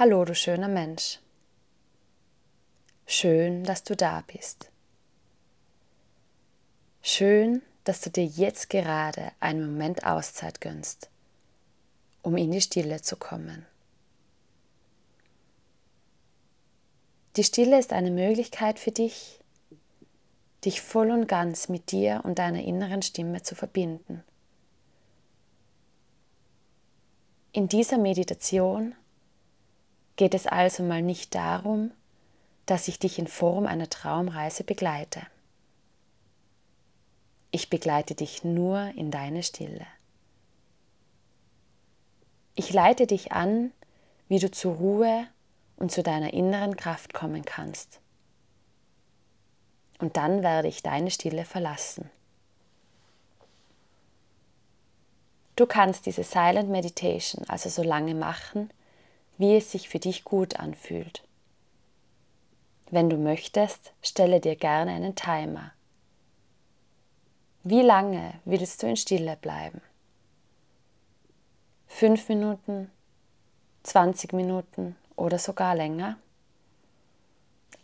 Hallo, du schöner Mensch. Schön, dass du da bist. Schön, dass du dir jetzt gerade einen Moment Auszeit gönnst, um in die Stille zu kommen. Die Stille ist eine Möglichkeit für dich, dich voll und ganz mit dir und deiner inneren Stimme zu verbinden. In dieser Meditation geht es also mal nicht darum, dass ich dich in Form einer Traumreise begleite. Ich begleite dich nur in deine Stille. Ich leite dich an, wie du zur Ruhe und zu deiner inneren Kraft kommen kannst. Und dann werde ich deine Stille verlassen. Du kannst diese Silent Meditation also so lange machen, wie es sich für dich gut anfühlt. Wenn du möchtest, stelle dir gerne einen Timer. Wie lange willst du in Stille bleiben? Fünf Minuten, 20 Minuten oder sogar länger?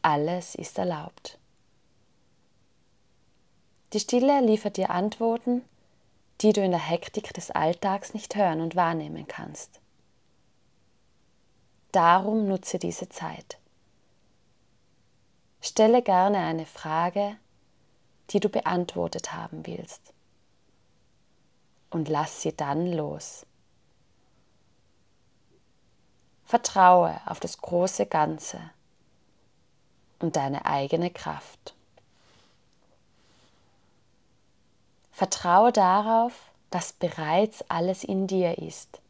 Alles ist erlaubt. Die Stille liefert dir Antworten, die du in der Hektik des Alltags nicht hören und wahrnehmen kannst. Darum nutze diese Zeit. Stelle gerne eine Frage, die du beantwortet haben willst. Und lass sie dann los. Vertraue auf das große Ganze und deine eigene Kraft. Vertraue darauf, dass bereits alles in dir ist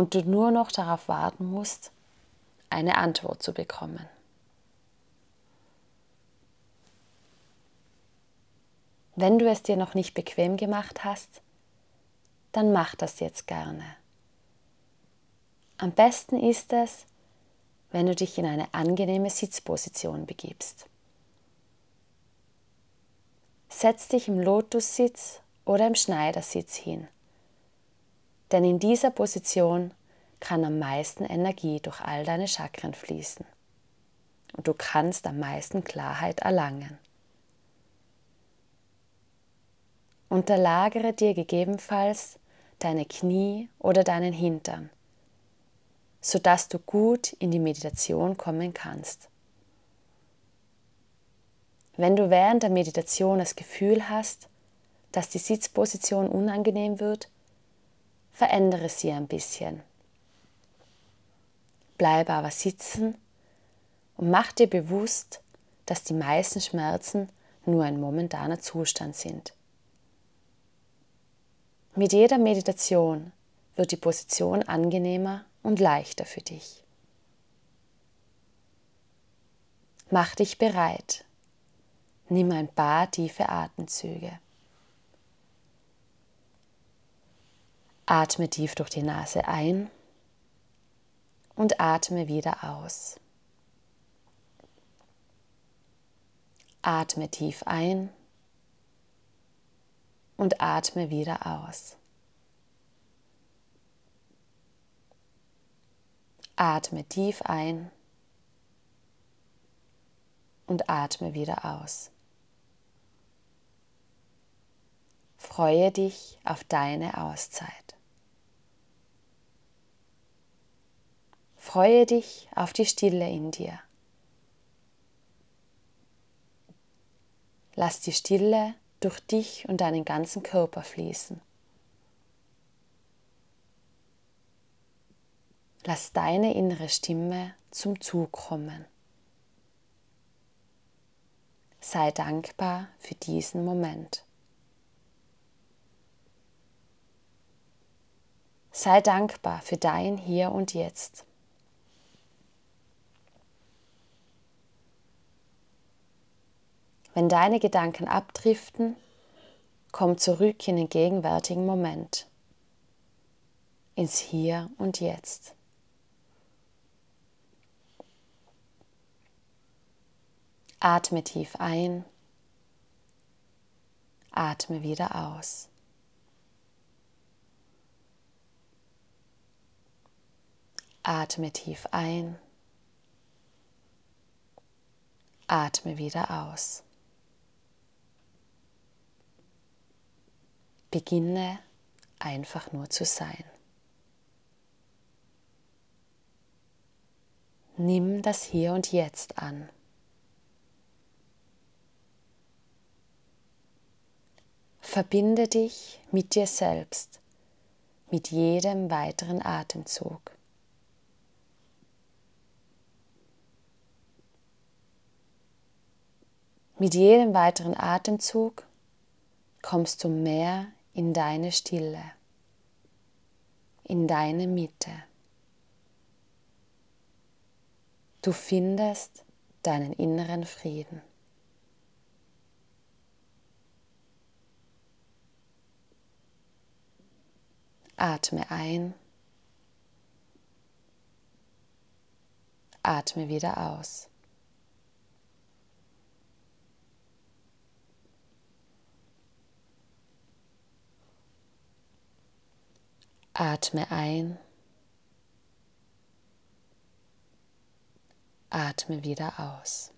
und du nur noch darauf warten musst, eine Antwort zu bekommen. Wenn du es dir noch nicht bequem gemacht hast, dann mach das jetzt gerne. Am besten ist es, wenn du dich in eine angenehme Sitzposition begibst. Setz dich im Lotussitz oder im Schneidersitz hin denn in dieser Position kann am meisten Energie durch all deine Chakren fließen und du kannst am meisten Klarheit erlangen. Unterlagere dir gegebenenfalls deine Knie oder deinen Hintern, sodass du gut in die Meditation kommen kannst. Wenn du während der Meditation das Gefühl hast, dass die Sitzposition unangenehm wird, verändere sie ein bisschen. Bleibe aber sitzen und mach dir bewusst, dass die meisten Schmerzen nur ein momentaner Zustand sind. Mit jeder Meditation wird die Position angenehmer und leichter für dich. Mach dich bereit. Nimm ein paar tiefe Atemzüge. Atme tief durch die Nase ein und atme wieder aus. Atme tief ein und atme wieder aus. Atme tief ein und atme wieder aus. Freue dich auf deine Auszeit. Freue dich auf die Stille in dir. Lass die Stille durch dich und deinen ganzen Körper fließen. Lass deine innere Stimme zum Zug kommen. Sei dankbar für diesen Moment. Sei dankbar für dein Hier und Jetzt. Wenn deine Gedanken abdriften, komm zurück in den gegenwärtigen Moment, ins Hier und Jetzt. Atme tief ein, atme wieder aus. Atme tief ein. Atme wieder aus. Beginne einfach nur zu sein. Nimm das Hier und Jetzt an. Verbinde dich mit dir selbst, mit jedem weiteren Atemzug. Mit jedem weiteren Atemzug kommst du mehr in deine Stille, in deine Mitte. Du findest deinen inneren Frieden. Atme ein. Atme wieder aus. Atme ein. Atme wieder aus.